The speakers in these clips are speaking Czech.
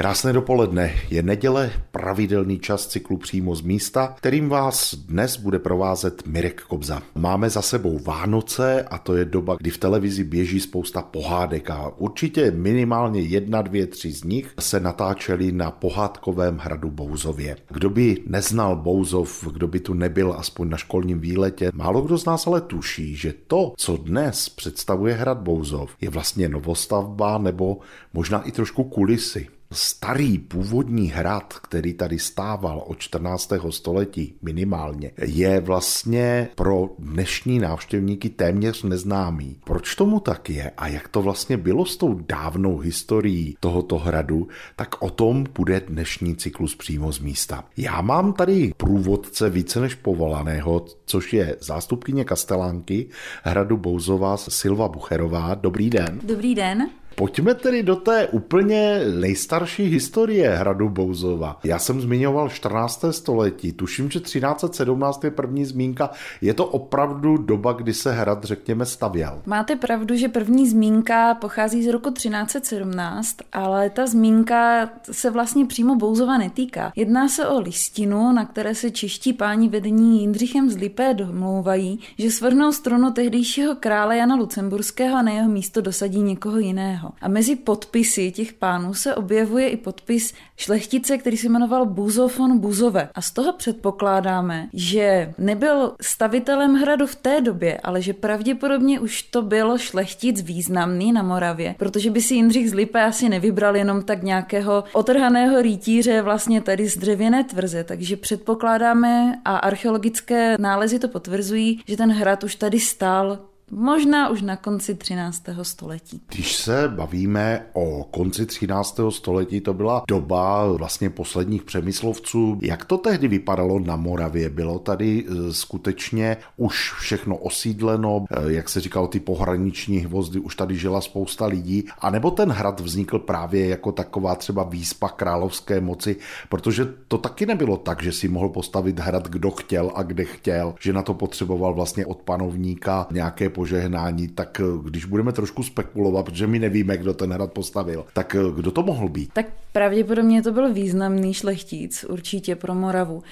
Krásné dopoledne. Je neděle, pravidelný čas cyklu přímo z místa, kterým vás dnes bude provázet Mirek Kobza. Máme za sebou Vánoce a to je doba, kdy v televizi běží spousta pohádek a určitě minimálně jedna, dvě, tři z nich se natáčely na pohádkovém hradu Bouzově. Kdo by neznal Bouzov, kdo by tu nebyl aspoň na školním výletě, málo kdo z nás ale tuší, že to, co dnes představuje hrad Bouzov, je vlastně novostavba nebo možná i trošku kulisy. Starý původní hrad, který tady stával od 14. století minimálně, je vlastně pro dnešní návštěvníky téměř neznámý. Proč tomu tak je a jak to vlastně bylo s tou dávnou historií tohoto hradu, tak o tom bude dnešní cyklus přímo z místa. Já mám tady průvodce více než povolaného, což je zástupkyně Kastelánky hradu Bouzová Silva Bucherová. Dobrý den. Dobrý den. Pojďme tedy do té úplně nejstarší historie hradu Bouzova. Já jsem zmiňoval 14. století, tuším, že 1317 je první zmínka. Je to opravdu doba, kdy se hrad, řekněme, stavěl? Máte pravdu, že první zmínka pochází z roku 1317, ale ta zmínka se vlastně přímo Bouzova netýká. Jedná se o listinu, na které se čeští páni vedení Jindřichem z Lipé domlouvají, že svrhnou strunu tehdejšího krále Jana Lucemburského a na jeho místo dosadí někoho jiného. A mezi podpisy těch pánů se objevuje i podpis šlechtice, který se jmenoval Buzofon Buzove. A z toho předpokládáme, že nebyl stavitelem hradu v té době, ale že pravděpodobně už to byl šlechtic významný na Moravě, protože by si Jindřich z Lipe asi nevybral jenom tak nějakého otrhaného rytíře vlastně tady z dřevěné tvrze, takže předpokládáme a archeologické nálezy to potvrzují, že ten hrad už tady stál Možná už na konci 13. století. Když se bavíme o konci 13. století, to byla doba vlastně posledních přemyslovců. Jak to tehdy vypadalo na Moravě? Bylo tady e, skutečně už všechno osídleno, e, jak se říkalo, ty pohraniční hvozdy, už tady žila spousta lidí, a nebo ten hrad vznikl právě jako taková třeba výspa královské moci, protože to taky nebylo tak, že si mohl postavit hrad kdo chtěl a kde chtěl, že na to potřeboval vlastně od panovníka nějaké požehnání, tak eh, když budeme trošku spekulovat, protože my nevíme, kdo ten hrad postavil, tak eh, kdo to mohl být? Tak pravděpodobně to byl významný šlechtic, určitě pro Moravu.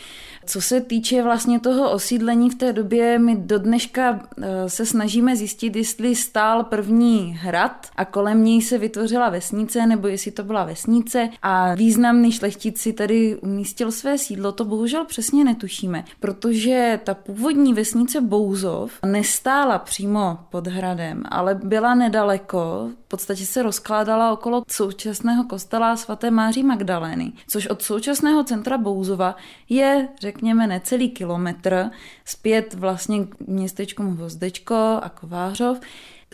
Co se týče vlastně toho osídlení v té době, my do dneška eh, se snažíme zjistit, jestli stál první hrad a kolem něj se vytvořila vesnice, nebo jestli to byla vesnice. A významný šlechtic si tady umístil své sídlo, to bohužel přesně netušíme, protože ta původní vesnice Bouzov nestála přímo pod hradem, ale byla nedaleko, v podstatě se rozkládala okolo současného kostela svaté Máří Magdalény, což od současného centra Bouzova je, řekněme, řekněme, necelý kilometr zpět vlastně k městečkům Hvozdečko a Kovářov,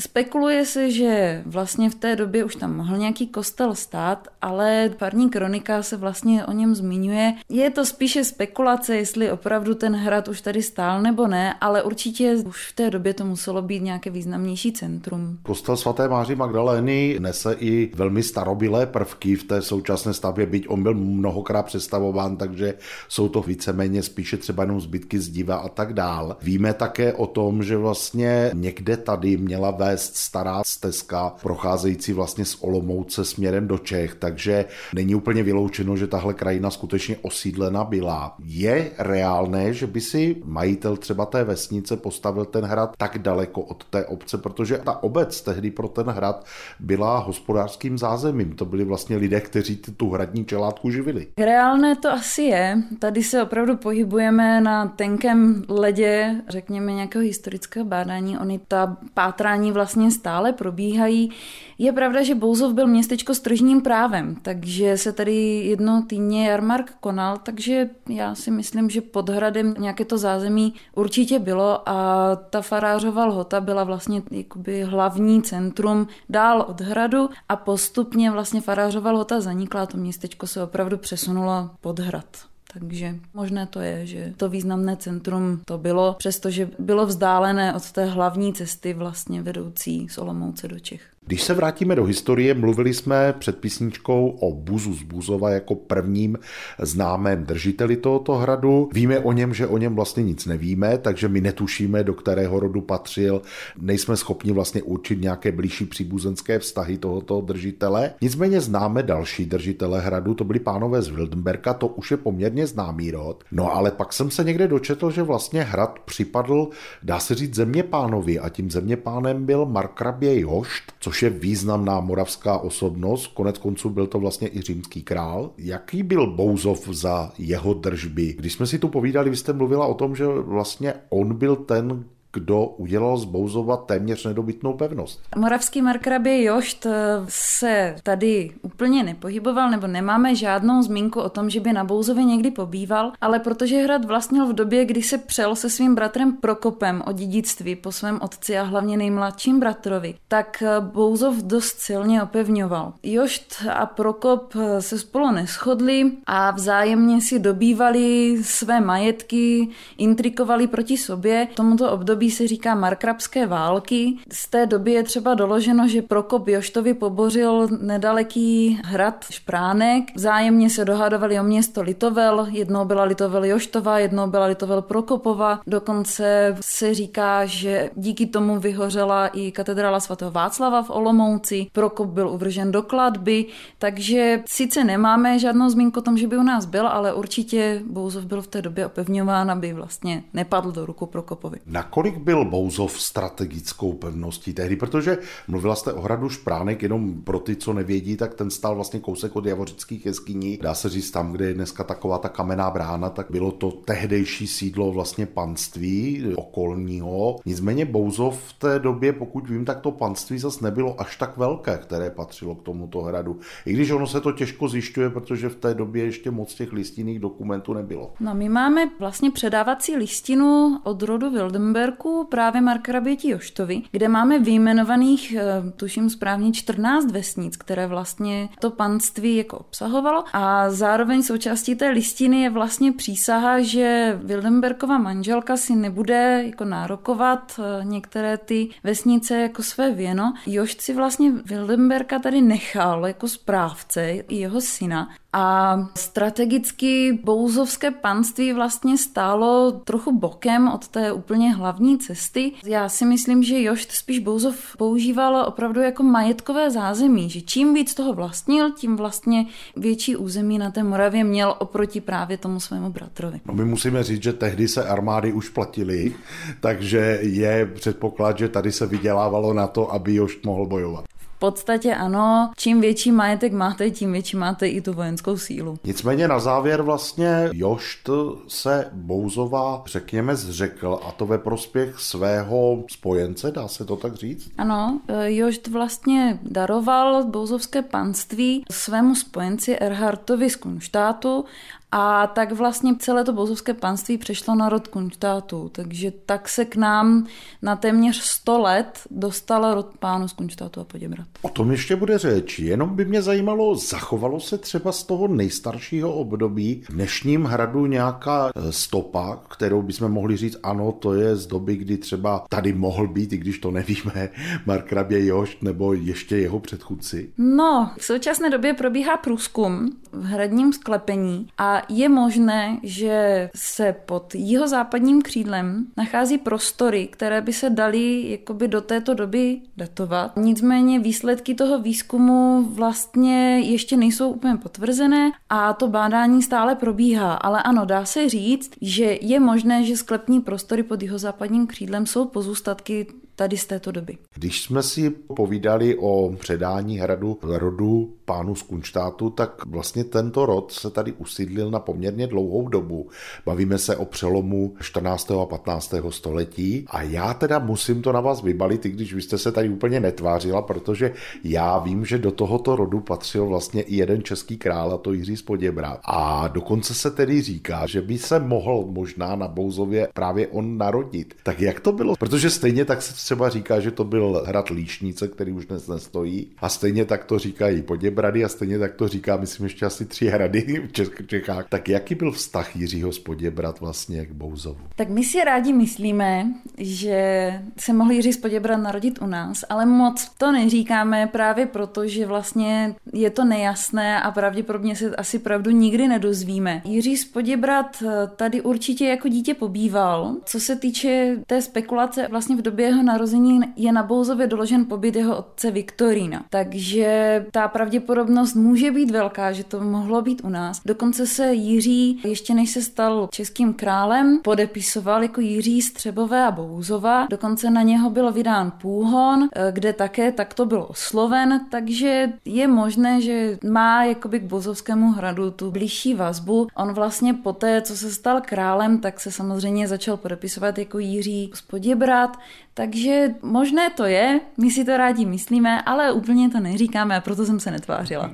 Spekuluje se, že vlastně v té době už tam mohl nějaký kostel stát, ale parní kronika se vlastně o něm zmiňuje. Je to spíše spekulace, jestli opravdu ten hrad už tady stál nebo ne, ale určitě už v té době to muselo být nějaké významnější centrum. Kostel svaté Máří Magdalény nese i velmi starobilé prvky v té současné stavbě, byť on byl mnohokrát představován, takže jsou to víceméně spíše třeba jenom zbytky zdiva a tak dál. Víme také o tom, že vlastně někde tady měla vést stará stezka procházející vlastně z Olomouce směrem do Čech, takže není úplně vyloučeno, že tahle krajina skutečně osídlena byla. Je reálné, že by si majitel třeba té vesnice postavil ten hrad tak daleko od té obce, protože ta obec tehdy pro ten hrad byla hospodářským zázemím. To byli vlastně lidé, kteří tu hradní čelátku živili. Reálné to asi je. Tady se opravdu pohybujeme na tenkém ledě, řekněme, nějakého historického bádání. Oni ta pátrání vlastně stále probíhají. Je pravda, že Bouzov byl městečko s tržním právem, takže se tady jedno týdně jarmark konal, takže já si myslím, že pod hradem nějaké to zázemí určitě bylo a ta farářová lhota byla vlastně jakoby hlavní centrum dál od hradu a postupně vlastně farářová lhota zanikla a to městečko se opravdu přesunulo pod hrad. Takže možné to je, že to významné centrum to bylo, přestože bylo vzdálené od té hlavní cesty vlastně vedoucí z Olomouce do Čech. Když se vrátíme do historie, mluvili jsme před písničkou o Buzu z Buzova jako prvním známém držiteli tohoto hradu. Víme o něm, že o něm vlastně nic nevíme, takže my netušíme, do kterého rodu patřil. Nejsme schopni vlastně určit nějaké blížší příbuzenské vztahy tohoto držitele. Nicméně známe další držitele hradu, to byli pánové z Wildenberka, to už je poměrně známý rod. No ale pak jsem se někde dočetl, že vlastně hrad připadl, dá se říct, země pánovi a tím země pánem byl Markrabě Jošt, což je významná moravská osobnost, konec konců byl to vlastně i římský král. Jaký byl Bouzov za jeho držby? Když jsme si tu povídali, vy jste mluvila o tom, že vlastně on byl ten, kdo udělal z Bouzova téměř nedobytnou pevnost. Moravský markrabě Jošt eh, se tady úplně nepohyboval, nebo nemáme žádnou zmínku o tom, že by na Bouzově někdy pobýval, ale protože hrad vlastnil v době, kdy se přel se svým bratrem Prokopem o dědictví po svém otci a hlavně nejmladším bratrovi, tak eh, Bouzov dost silně opevňoval. Jošt a Prokop eh, se spolu neschodli a vzájemně si dobývali své majetky, intrikovali proti sobě. V tomuto období období se říká markrabské války. Z té doby je třeba doloženo, že Prokop Joštovi pobořil nedaleký hrad Špránek. Vzájemně se dohadovali o město Litovel. Jednou byla Litovel Joštova, jednou byla Litovel Prokopova. Dokonce se říká, že díky tomu vyhořela i katedrála svatého Václava v Olomouci. Prokop byl uvržen do kladby, takže sice nemáme žádnou zmínku o tom, že by u nás byl, ale určitě Bouzov byl v té době opevňován, aby vlastně nepadl do ruku Prokopovi. Nakolik nakolik byl Bouzov strategickou pevností tehdy, protože mluvila jste o hradu Špránek, jenom pro ty, co nevědí, tak ten stál vlastně kousek od Javořických jeskyní. Dá se říct tam, kde je dneska taková ta kamenná brána, tak bylo to tehdejší sídlo vlastně panství okolního. Nicméně Bouzov v té době, pokud vím, tak to panství zase nebylo až tak velké, které patřilo k tomuto hradu. I když ono se to těžko zjišťuje, protože v té době ještě moc těch listinných dokumentů nebylo. No my máme vlastně předávací listinu od rodu Wildenberg, parku právě Markraběti Joštovi, kde máme vyjmenovaných, eh, tuším správně, 14 vesnic, které vlastně to panství jako obsahovalo a zároveň součástí té listiny je vlastně přísaha, že Wildenbergova manželka si nebude jako nárokovat eh, některé ty vesnice jako své věno. Jošt si vlastně Wildenberga tady nechal jako správce jeho syna a strategicky bouzovské panství vlastně stálo trochu bokem od té úplně hlavní cesty. Já si myslím, že Jošt spíš Bouzov používal opravdu jako majetkové zázemí, že čím víc toho vlastnil, tím vlastně větší území na té Moravě měl oproti právě tomu svému bratrovi. No my musíme říct, že tehdy se armády už platily, takže je předpoklad, že tady se vydělávalo na to, aby Jošt mohl bojovat podstatě ano, čím větší majetek máte, tím větší máte i tu vojenskou sílu. Nicméně na závěr vlastně Jošt se Bouzova, řekněme, zřekl a to ve prospěch svého spojence, dá se to tak říct? Ano, Jošt vlastně daroval bouzovské panství svému spojenci Erhartovi z Kunštátu a tak vlastně celé to bouzovské panství přešlo na rod Kunštátu, takže tak se k nám na téměř 100 let dostala rod pánu z Kunštátu a Poděbrat. O tom ještě bude řeč, jenom by mě zajímalo, zachovalo se třeba z toho nejstaršího období v dnešním hradu nějaká e, stopa, kterou bychom mohli říct, ano, to je z doby, kdy třeba tady mohl být, i když to nevíme, Mark Rabě Jošt nebo ještě jeho předchůdci? No, v současné době probíhá průzkum v hradním sklepení a je možné, že se pod jihozápadním křídlem nachází prostory, které by se daly jakoby do této doby datovat. Nicméně výsledky toho výzkumu vlastně ještě nejsou úplně potvrzené a to bádání stále probíhá. Ale ano, dá se říct, že je možné, že sklepní prostory pod jihozápadním křídlem jsou pozůstatky tady z této doby. Když jsme si povídali o předání hradu rodu pánu z Kunštátu, tak vlastně tento rod se tady usídlil na poměrně dlouhou dobu. Bavíme se o přelomu 14. a 15. století a já teda musím to na vás vybalit, i když vy jste se tady úplně netvářila, protože já vím, že do tohoto rodu patřil vlastně i jeden český král, a to Jiří z Poděbra. A dokonce se tedy říká, že by se mohl možná na Bouzově právě on narodit. Tak jak to bylo? Protože stejně tak se třeba říká, že to byl hrad Líšnice, který už dnes nestojí. A stejně tak to říkají Poděbrady a stejně tak to říká, myslím, ještě asi tři hrady v Čechách. Tak jaký byl vztah Jiřího z Poděbrad vlastně k Bouzovu? Tak my si rádi myslíme, že se mohl Jiří z Poděbrad narodit u nás, ale moc to neříkáme právě proto, že vlastně je to nejasné a pravděpodobně se asi pravdu nikdy nedozvíme. Jiří z Poděbrad tady určitě jako dítě pobýval. Co se týče té spekulace, vlastně v době jeho narození je na Bouzově doložen pobyt jeho otce Viktorína. Takže ta pravděpodobnost může být velká, že to mohlo být u nás. Dokonce se Jiří, ještě než se stal českým králem, podepisoval jako Jiří Střebové a Bouzova. Dokonce na něho byl vydán půhon, kde také takto byl osloven, takže je možné, že má jakoby k Bouzovskému hradu tu blížší vazbu. On vlastně poté, co se stal králem, tak se samozřejmě začal podepisovat jako Jiří z Poděbrad, takže možné to je, my si to rádi myslíme, ale úplně to neříkáme a proto jsem se netvářila.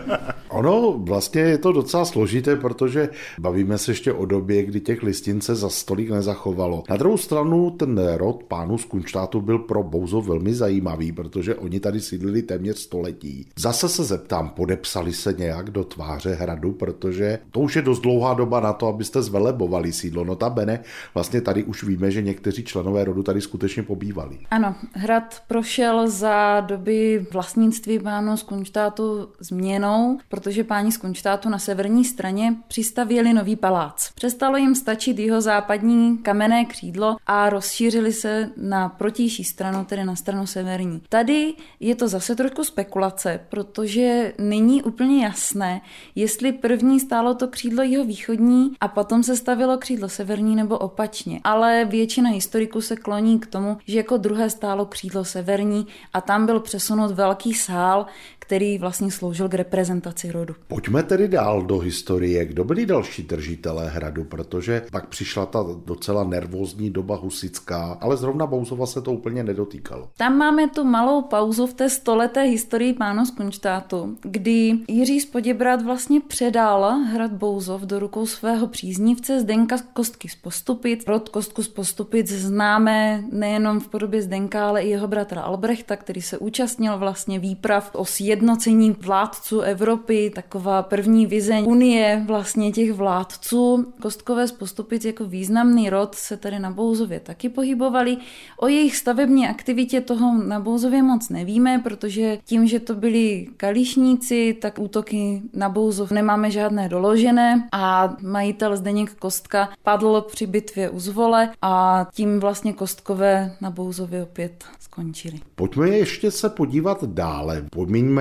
ono vlastně je to docela složité, protože bavíme se ještě o době, kdy těch listin se za stolik nezachovalo. Na druhou stranu ten rod pánů z Kunštátu byl pro Bouzo velmi zajímavý, protože oni tady sídlili téměř století. Zase se zeptám, podepsali se nějak do tváře hradu, protože to už je dost dlouhá doba na to, abyste zvelebovali sídlo. Notabene, vlastně tady už víme, že někteří členové rodu tady skutečně pobývali. Ano, hrad prošel za doby vlastnictví pánů z Kunštátu změnou, protože páni z Kunštátu na severní straně přistavěli nový palác. Přestalo jim stačit jeho západní kamenné křídlo a rozšířili se na protější stranu, tedy na stranu severní. Tady je to zase trošku spekulace, protože není úplně jasné, jestli první stálo to křídlo jeho východní a potom se stavilo křídlo severní nebo opačně. Ale většina historiků se kloní k tomu, že jako druhé stálo křídlo severní a tam byl přesunut velký sál, který vlastně sloužil k reprezentaci rodu. Pojďme tedy dál do historie. Kdo byli další držitelé hradu, protože pak přišla ta docela nervózní doba husická, ale zrovna Bouzova se to úplně nedotýkalo. Tam máme tu malou pauzu v té stoleté historii pánu z Kunštátu, kdy Jiří z Poděbrad vlastně předal hrad Bouzov do rukou svého příznivce Zdenka Kostky z Postupic. Rod Kostku z Postupic známe nejenom v podobě Zdenka, ale i jeho bratra Albrechta, který se účastnil vlastně výprav o sjednocení vládců Evropy, taková první vize unie vlastně těch vládců. Kostkové z Postupic jako významný rod se tady na Bouzově taky pohybovali. O jejich stavební aktivitě toho na Bouzově moc nevíme, protože tím, že to byli kališníci, tak útoky na Bouzov nemáme žádné doložené a majitel Zdeněk Kostka padl při bitvě u Zvole a tím vlastně Kostkové na Bouzově opět skončili. Pojďme ještě se podívat dále.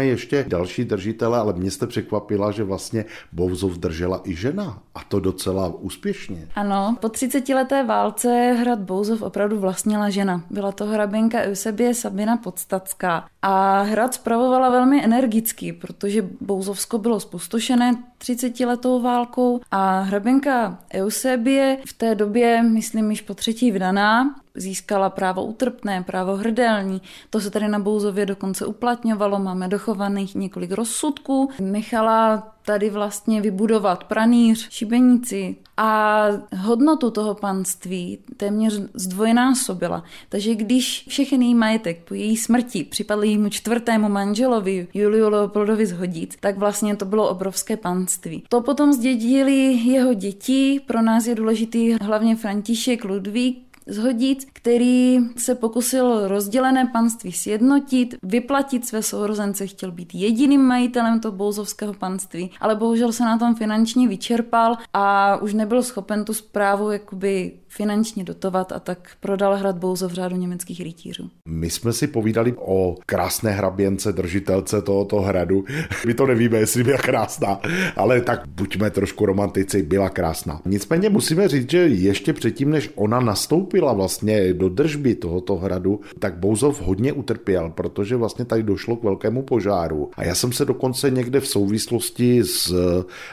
Pomíňme ještě další držitele, ale mě jste překvapila, že vlastně Bouzov držela i žena. A to docela úspěšně. Ano, po 30 leté válce hrad Bouzov opravdu vlastnila žena. Byla to hraběnka Eusebie Sabina Podstacká. A hrad spravovala velmi energicky, protože Bouzovsko bylo spustošené 30 letou válkou a hraběnka Eusebie v té době, myslím, již po třetí vdaná, získala právo utrpné, právo hrdelní. To se tady na Bouzově dokonce uplatňovalo, máme dochovaných několik rozsudků. Nechala tady vlastně vybudovat pranýř, šibenici a hodnotu toho panství téměř zdvojnásobila. Takže když všechny její majetek po její smrti připadl jejímu čtvrtému manželovi Juliu Leopoldovi zhodit, tak vlastně to bylo obrovské panství. To potom zdědili jeho děti, pro nás je důležitý hlavně František Ludvík, zhodit, který se pokusil rozdělené panství sjednotit, vyplatit své sourozence, chtěl být jediným majitelem toho bouzovského panství, ale bohužel se na tom finančně vyčerpal a už nebyl schopen tu zprávu jakoby finančně dotovat a tak prodal hrad Bouzo v řádu německých rytířů. My jsme si povídali o krásné hraběnce, držitelce tohoto hradu. My to nevíme, jestli byla krásná, ale tak buďme trošku romantici, byla krásná. Nicméně musíme říct, že ještě předtím, než ona nastoupila vlastně do držby tohoto hradu, tak Bouzov hodně utrpěl, protože vlastně tady došlo k velkému požáru. A já jsem se dokonce někde v souvislosti s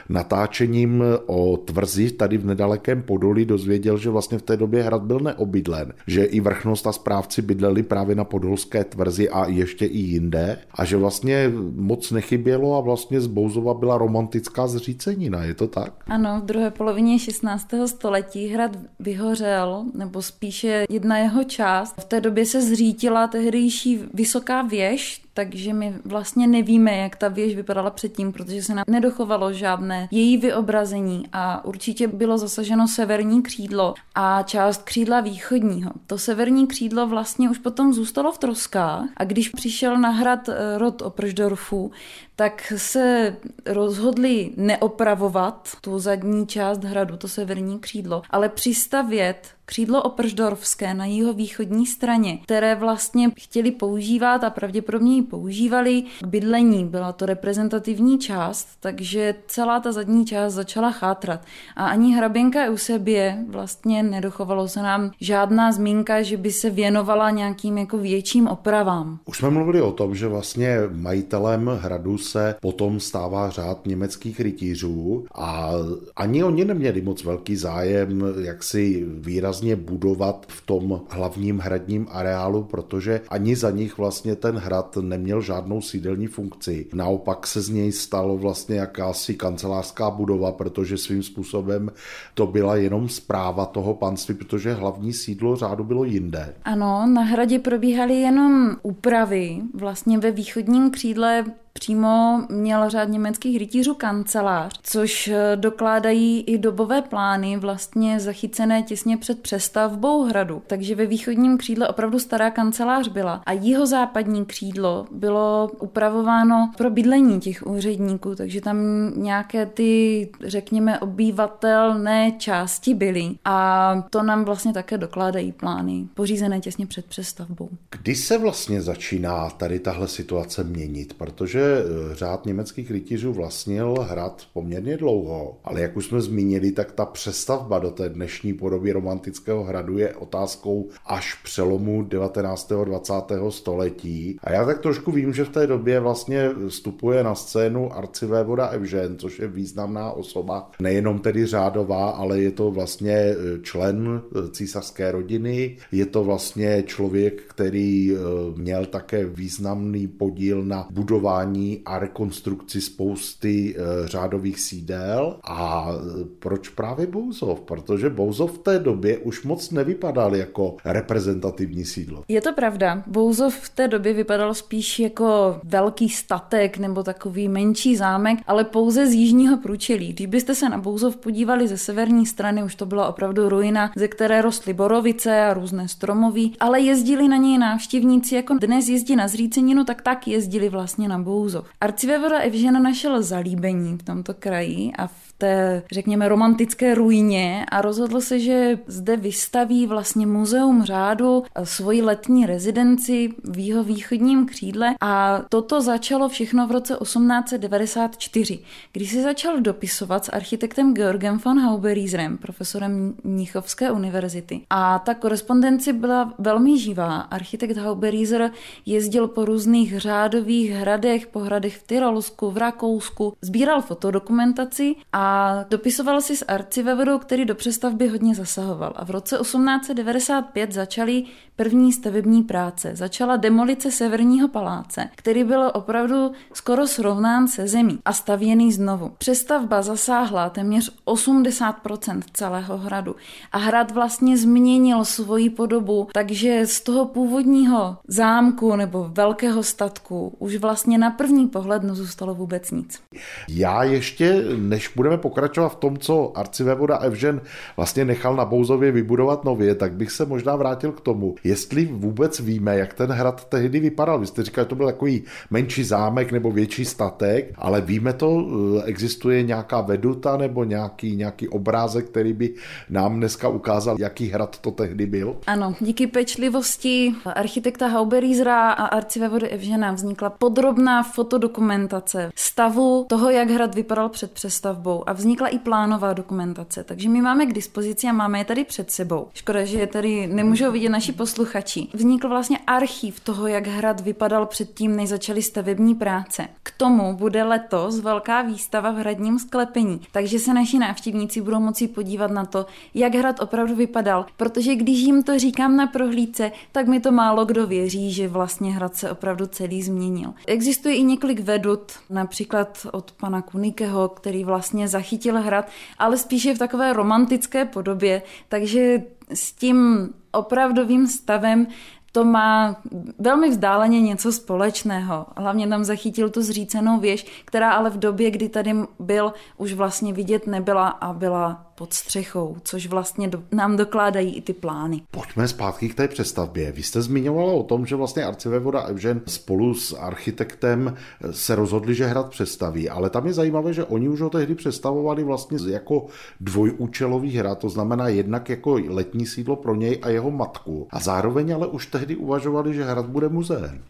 natáčením o tvrzi tady v nedalekém Podolí dozvěděl, že vlastně vlastně v té době hrad byl neobydlen, že i vrchnost a správci bydleli právě na podolské tvrzi a ještě i jinde a že vlastně moc nechybělo a vlastně z Bouzova byla romantická zřícenina, je to tak? Ano, v druhé polovině 16. století hrad vyhořel, nebo spíše jedna jeho část. V té době se zřítila tehdejší vysoká věž, takže my vlastně nevíme, jak ta věž vypadala předtím, protože se nám nedochovalo žádné její vyobrazení a určitě bylo zasaženo severní křídlo a část křídla východního. To severní křídlo vlastně už potom zůstalo v troskách a když přišel na hrad eh, rod Oprždorfu, tak se rozhodli neopravovat tu zadní část hradu, to severní křídlo, ale přistavět křídlo oprždorfské na jeho východní straně, které vlastně chtěli používat a pravděpodobně ji používali k bydlení. Byla to reprezentativní část, takže celá ta zadní část začala chátrat. A ani hraběnka Eusebie vlastně nedochovalo se nám žádná zmínka, že by se věnovala nějakým jako větším opravám. Už jsme mluvili o tom, že vlastně majitelem hradu se potom stává řád německých rytířů a ani oni neměli moc velký zájem, jak si výrazně budovat v tom hlavním hradním areálu, protože ani za nich vlastně ten hrad neměl žádnou sídelní funkci. Naopak se z něj stalo vlastně jakási kancelářská budova, protože svým způsobem to byla jenom zpráva toho panství, protože hlavní sídlo řádu bylo jinde. Ano, na hradě probíhaly jenom úpravy. Vlastně ve východním křídle Přímo měl řád německých rytířů kancelář, což eh, dokládají i dobové plány vlastně zachycené těsně před přestavbou hradu. Takže ve východním křídle opravdu stará kancelář byla a jeho západní křídlo bylo upravováno pro bydlení těch úředníků, takže tam nějaké ty, řekněme, obyvatelné části byly a to nám vlastně také dokládají plány pořízené těsně před přestavbou. Kdy se vlastně začíná tady tahle situace měnit? Protože že eh, řád německých rytířů vlastnil hrad poměrně dlouho, ale jak už jsme zmínili, tak ta přestavba do té dnešní podoby romantického hradu je otázkou až přelomu 19. a 20. století. A já tak trošku vím, že v té době vlastně vstupuje na scénu arcivévoda Evžen, což je významná osoba, nejenom tedy řádová, ale je to vlastně eh, člen eh, císařské rodiny, je to vlastně člověk, který měl také významný podíl na budování budování a rekonstrukci spousty eh, řádových sídel. A eh, proč právě Bouzov? Protože Bouzov v té době už moc nevypadal jako reprezentativní sídlo. Je to pravda. Bouzov v té době vypadal spíš jako velký statek nebo takový menší zámek, ale pouze z jižního průčelí. Když byste se na Bouzov podívali ze severní strany, už to byla opravdu ruina, ze které rostly borovice a různé stromoví, ale jezdili na něj návštěvníci, jako dnes jezdí na zříceninu, tak tak jezdili vlastně na Bouzov. Bouzov. Arcivévoda Evžena našel zalíbení v tomto kraji a v té, řekněme, romantické ruině a rozhodl se, že zde vystaví vlastně muzeum řádu svoji letní rezidenci v jeho východním křídle a toto začalo všechno v roce 1894, kdy se začal dopisovat s architektem Georgem von Hauberieserem, profesorem Mnichovské univerzity. A ta korespondence byla velmi živá. Architekt Hauberieser jezdil po různých řádových hradech, po hradech v Tyrolsku, v Rakousku, sbíral fotodokumentaci a dopisoval si s arcivévodou, který do přestavby hodně zasahoval. A v roce 1895 začaly první stavební práce. Začala demolice severního paláce, který byl opravdu skoro srovnán se zemí a stavěný znovu. Přestavba zasáhla téměř 80% celého hradu a hrad vlastně změnil svoji podobu, takže z toho původního zámku nebo velkého statku už vlastně na první pohled nezůstalo vůbec nic. Já ještě, než budeme pokračovat v tom, co arcivévoda Evžen vlastně nechal na Bouzově vybudovat nově, tak bych se možná vrátil k tomu, jestli vůbec víme, jak ten hrad tehdy vypadal. Vy jste říkali, že to byl takový menší zámek nebo větší statek, ale víme to, eh, existuje nějaká veduta nebo nějaký, nějaký obrázek, který by nám dneska ukázal, jaký hrad to tehdy byl? Ano, díky pečlivosti architekta Hauberiesera a arcivévody Evžena vznikla podrobná fotodokumentace stavu toho, jak hrad vypadal před přestavbou a vznikla i plánová dokumentace. Takže my máme k dispozici a máme je tady před sebou. Škoda, že je tady nemůžou vidět naši posluchači. Vznikl vlastně archiv toho, jak hrad vypadal předtím, než začaly stavební práce. K tomu bude letos velká výstava v hradním sklepení, takže se naši návštěvníci budou moci podívat na to, jak hrad opravdu vypadal, protože když jim to říkám na prohlídce, tak mi to málo kdo věří, že vlastně hrad se opravdu celý změnil. Existuje i několik vedut, například od pana Kunikeho, který vlastně zachytil hrad, ale spíše v takové romantické podobě, takže s tím opravdovým stavem to má velmi vzdáleně něco společného. Hlavně tam zachytil tu zřícenou věž, která ale v době, kdy tady byl, už vlastně vidět nebyla a byla pod střechou, což vlastně do, nám dokládají i ty plány. Pojďme zpátky k té přestavbě. Vy jste zmiňovala o tom, že vlastně arcivévoda Evžen spolu s architektem se rozhodli, že hrad přestaví, ale tam je zajímavé, že oni už ho tehdy přestavovali vlastně jako dvojúčelový hrad, to znamená jednak jako letní sídlo pro něj a jeho matku. A zároveň ale už tehdy uvažovali, že hrad bude muzeem.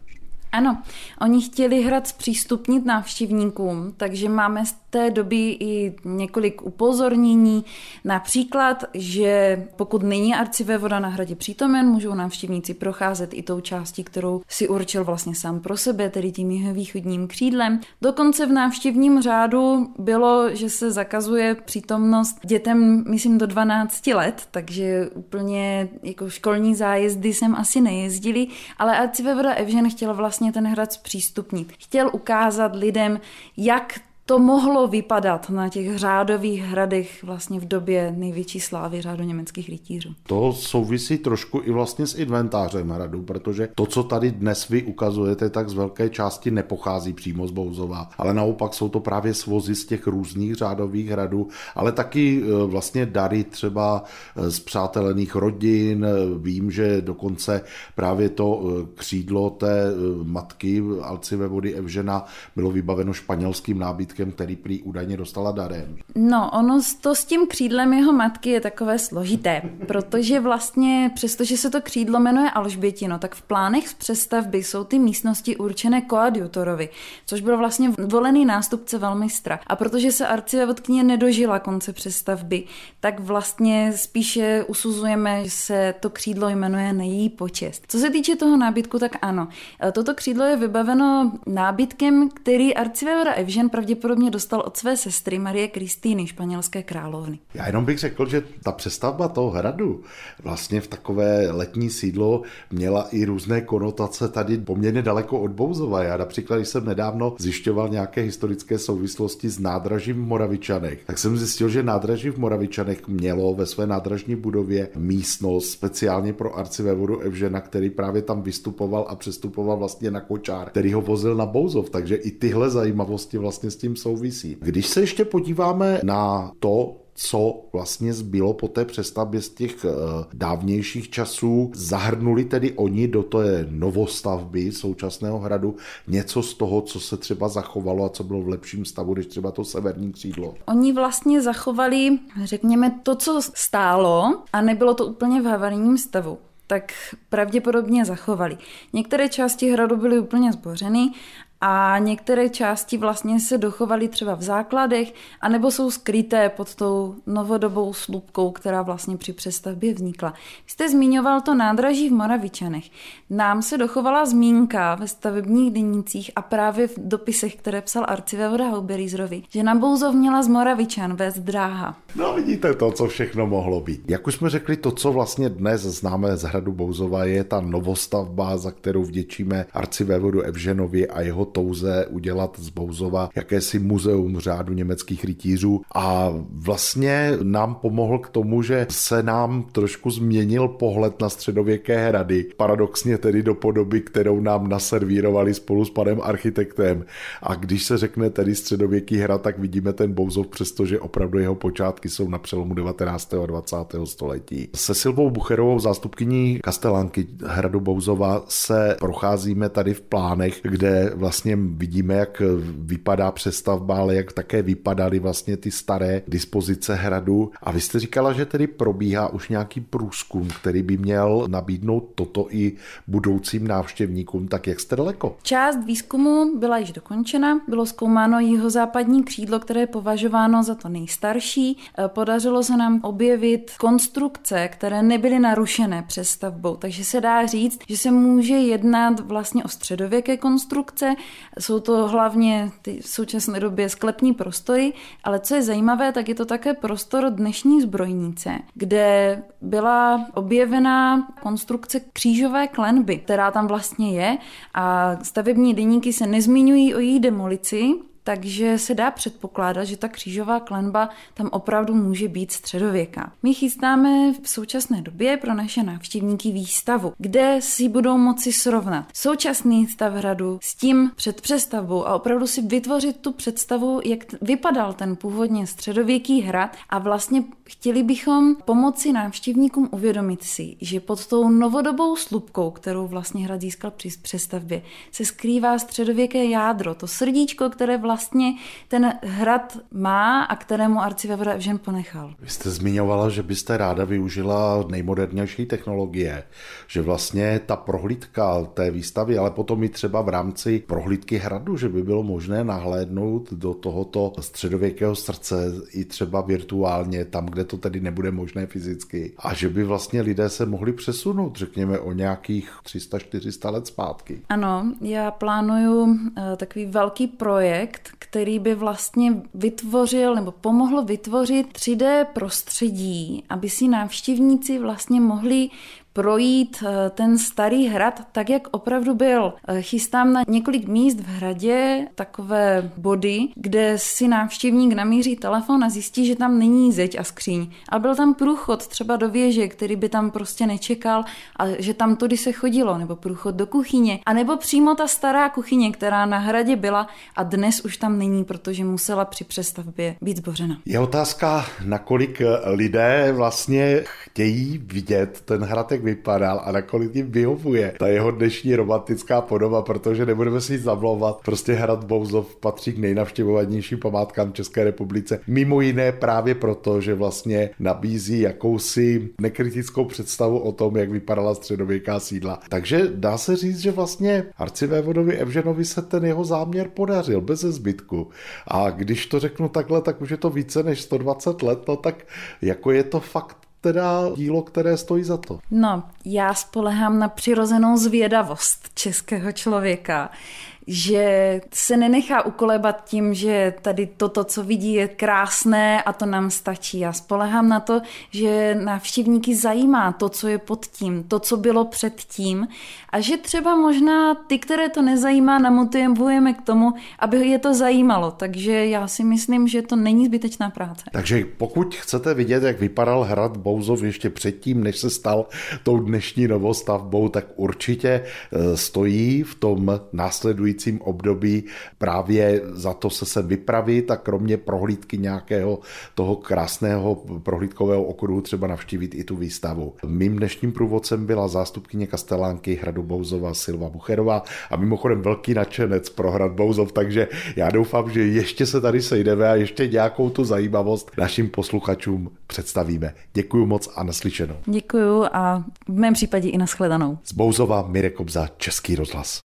Ano, oni chtěli hrad zpřístupnit návštěvníkům, takže máme té doby i několik upozornění. Například, že pokud není arcivévoda na hradě přítomen, můžou návštěvníci procházet i tou částí, kterou si určil vlastně sám pro sebe, tedy tím jeho východním křídlem. Dokonce v návštěvním řádu bylo, že se zakazuje přítomnost dětem, myslím, do 12 let, takže úplně jako školní zájezdy jsem asi nejezdili, ale arcivévoda Evžen chtěla vlastně vlastně ten hrad zpřístupnit. Chtěl ukázat lidem, jak to mohlo vypadat na těch řádových hradech vlastně v době největší slávy řádu německých rytířů. To souvisí trošku i vlastně s inventářem hradu, protože to, co tady dnes vy ukazujete, tak z velké části nepochází přímo z Bouzova, ale naopak jsou to právě svozy z těch různých řádových hradů, ale taky e, vlastně dary třeba e, z přátelených rodin. Vím, že dokonce právě to křídlo té matky Alcive vody Evžena bylo vybaveno španělským nábytkem křídlem, který prý údajně dostala darem. No, ono to s tím křídlem jeho matky je takové složité, protože vlastně, přestože se to křídlo jmenuje Alžbětino, tak v plánech z přestavby jsou ty místnosti určené koadjutorovi, což byl vlastně volený nástupce velmistra. A protože se arcivévodkyně nedožila konce přestavby, tak vlastně spíše usuzujeme, že se to křídlo jmenuje na její počest. Co se týče toho nábytku, tak ano. Toto křídlo je vybaveno nábytkem, který arcivévoda Evžen pravděpodobně pravděpodobně dostal od své sestry Marie Kristýny, španělské královny. Já jenom bych řekl, že ta přestavba toho hradu vlastně v takové letní sídlo měla i různé konotace tady poměrně daleko od Bouzova. Já například, když jsem nedávno zjišťoval nějaké historické souvislosti s nádražím v Moravičanech, tak jsem zjistil, že nádraží v Moravičanech mělo ve své nádražní budově místnost speciálně pro arcivévodu Evžena, který právě tam vystupoval a přestupoval vlastně na kočár, který ho vozil na Bouzov. Takže i tyhle zajímavosti vlastně s tím souvisí. Když se ještě podíváme na to, co vlastně zbylo po té přestavbě z těch eh, dávnějších časů. Zahrnuli tedy oni do té novostavby současného hradu něco z toho, co se třeba zachovalo a co bylo v lepším stavu, než třeba to severní křídlo. Oni vlastně zachovali, řekněme, to, co stálo a nebylo to úplně v havarijním stavu tak pravděpodobně zachovali. Některé části hradu byly úplně zbořeny a některé části vlastně se dochovaly třeba v základech, anebo jsou skryté pod tou novodobou slupkou, která vlastně při přestavbě vznikla. Vy jste zmiňoval to nádraží v Moravičanech. Nám se dochovala zmínka ve stavebních denících a právě v dopisech, které psal arcivévoda Hauberizrovi, že na Bouzov měla z Moravičan vést dráha. No vidíte to, co všechno mohlo být. Jak už jsme řekli, to, co vlastně dnes známe z hradu Bouzova, je ta novostavba, za kterou vděčíme arcivévodu Evženovi a jeho touze udělat z Bouzova jakési muzeum řádu německých rytířů a vlastně nám pomohl k tomu, že se nám trošku změnil pohled na středověké hrady. Paradoxně tedy do podoby, kterou nám naservírovali spolu s panem architektem. A když se řekne tedy středověký hrad, tak vidíme ten Bouzov, přestože opravdu jeho počátky jsou na přelomu 19. a 20. století. Se Silvou Bucherovou, zástupkyní kastelánky hradu Bouzova, se procházíme tady v plánech, kde vlastně vlastně vidíme, jak vypadá přestavba, ale jak také vypadaly vlastně ty staré dispozice hradu. A vy jste říkala, že tedy probíhá už nějaký průzkum, který by měl nabídnout toto i budoucím návštěvníkům, tak jak jste daleko? Část výzkumu byla již dokončena, bylo zkoumáno jihozápadní křídlo, které je považováno za to nejstarší. E, podařilo se nám objevit konstrukce, které nebyly narušené přestavbou, takže se dá říct, že se může jednat vlastně o středověké konstrukce. Jsou to hlavně ty v současné době sklepní prostory, ale co je zajímavé, tak je to také prostor dnešní zbrojnice, kde byla objevena konstrukce křížové klenby, která tam vlastně je a stavební deníky se nezmiňují o její demolici, takže se dá předpokládat, že ta křížová klenba tam opravdu může být středověká. My chystáme v současné době pro naše návštěvníky výstavu, kde si budou moci srovnat současný stav hradu s tím před přestavbou a opravdu si vytvořit tu představu, jak vypadal ten původně středověký hrad a vlastně chtěli bychom pomoci návštěvníkům uvědomit si, že pod tou novodobou slupkou, kterou vlastně hrad získal při přestavbě, se skrývá středověké jádro, to srdíčko, které vlastně vlastně ten hrad má a kterému arcivévoda Evžen ponechal. Vy jste zmiňovala, že byste ráda využila nejmodernější technologie, že vlastně ta prohlídka té výstavy, ale potom i třeba v rámci prohlídky hradu, že by bylo možné nahlédnout do tohoto středověkého srdce i třeba virtuálně, tam, kde to tedy nebude možné fyzicky. A že by vlastně lidé se mohli přesunout, řekněme, o nějakých 300-400 let zpátky. Ano, já plánuju eh, takový velký projekt, projekt, který by vlastně vytvořil nebo pomohl vytvořit 3D prostředí, aby si návštěvníci vlastně mohli projít eh, ten starý hrad tak, jak opravdu byl. Eh, chystám na několik míst v hradě takové body, kde si návštěvník namíří telefon a zjistí, že tam není zeď a skříň. A byl tam průchod třeba do věže, který by tam prostě nečekal a že tam tudy se chodilo, nebo průchod do kuchyně, a nebo přímo ta stará kuchyně, která na hradě byla a dnes už tam není, protože musela při přestavbě být zbořena. Je otázka, nakolik lidé vlastně chtějí vidět ten hrad, jak vypadal a nakolik jim vyhovuje ta jeho dnešní romantická podoba, protože nebudeme si zamlouvat. Prostě Hrad Bouzov patří k nejnavštěvovanějším památkám České republice. Mimo jiné právě proto, že vlastně nabízí jakousi nekritickou představu o tom, jak vypadala středověká sídla. Takže dá se říct, že vlastně arcivévodovi Evženovi se ten jeho záměr podařil bez zbytku. A když to řeknu takhle, tak už je to více než 120 let, no tak jako je to fakt teda dílo, které stojí za to? No, já spolehám na přirozenou zvědavost českého člověka že se nenechá ukolebat tím, že tady toto, co vidí, je krásné a to nám stačí. Já spolehám na to, že návštěvníky zajímá to, co je pod tím, to, co bylo před tím a že třeba možná ty, které to nezajímá, namotivujeme k tomu, aby je to zajímalo. Takže já si myslím, že to není zbytečná práce. Takže pokud chcete vidět, jak vypadal hrad Bouzov ještě předtím, než se stal tou dnešní novostavbou, tak určitě eh, stojí v tom následujícím následujícím období právě za to se sem vypravit a kromě prohlídky nějakého toho krásného prohlídkového okruhu třeba navštívit i tu výstavu. Mým dnešním průvodcem byla zástupkyně Kastelánky Hradu Bouzova Silva Bucherová a mimochodem velký nadšenec pro Hrad Bouzov, takže já doufám, že ještě se tady sejdeme a ještě nějakou tu zajímavost našim posluchačům představíme. Děkuji moc a naslyšenou. Děkuji a v mém případě i nashledanou. Z Bouzova Mirek Obza, Český rozhlas.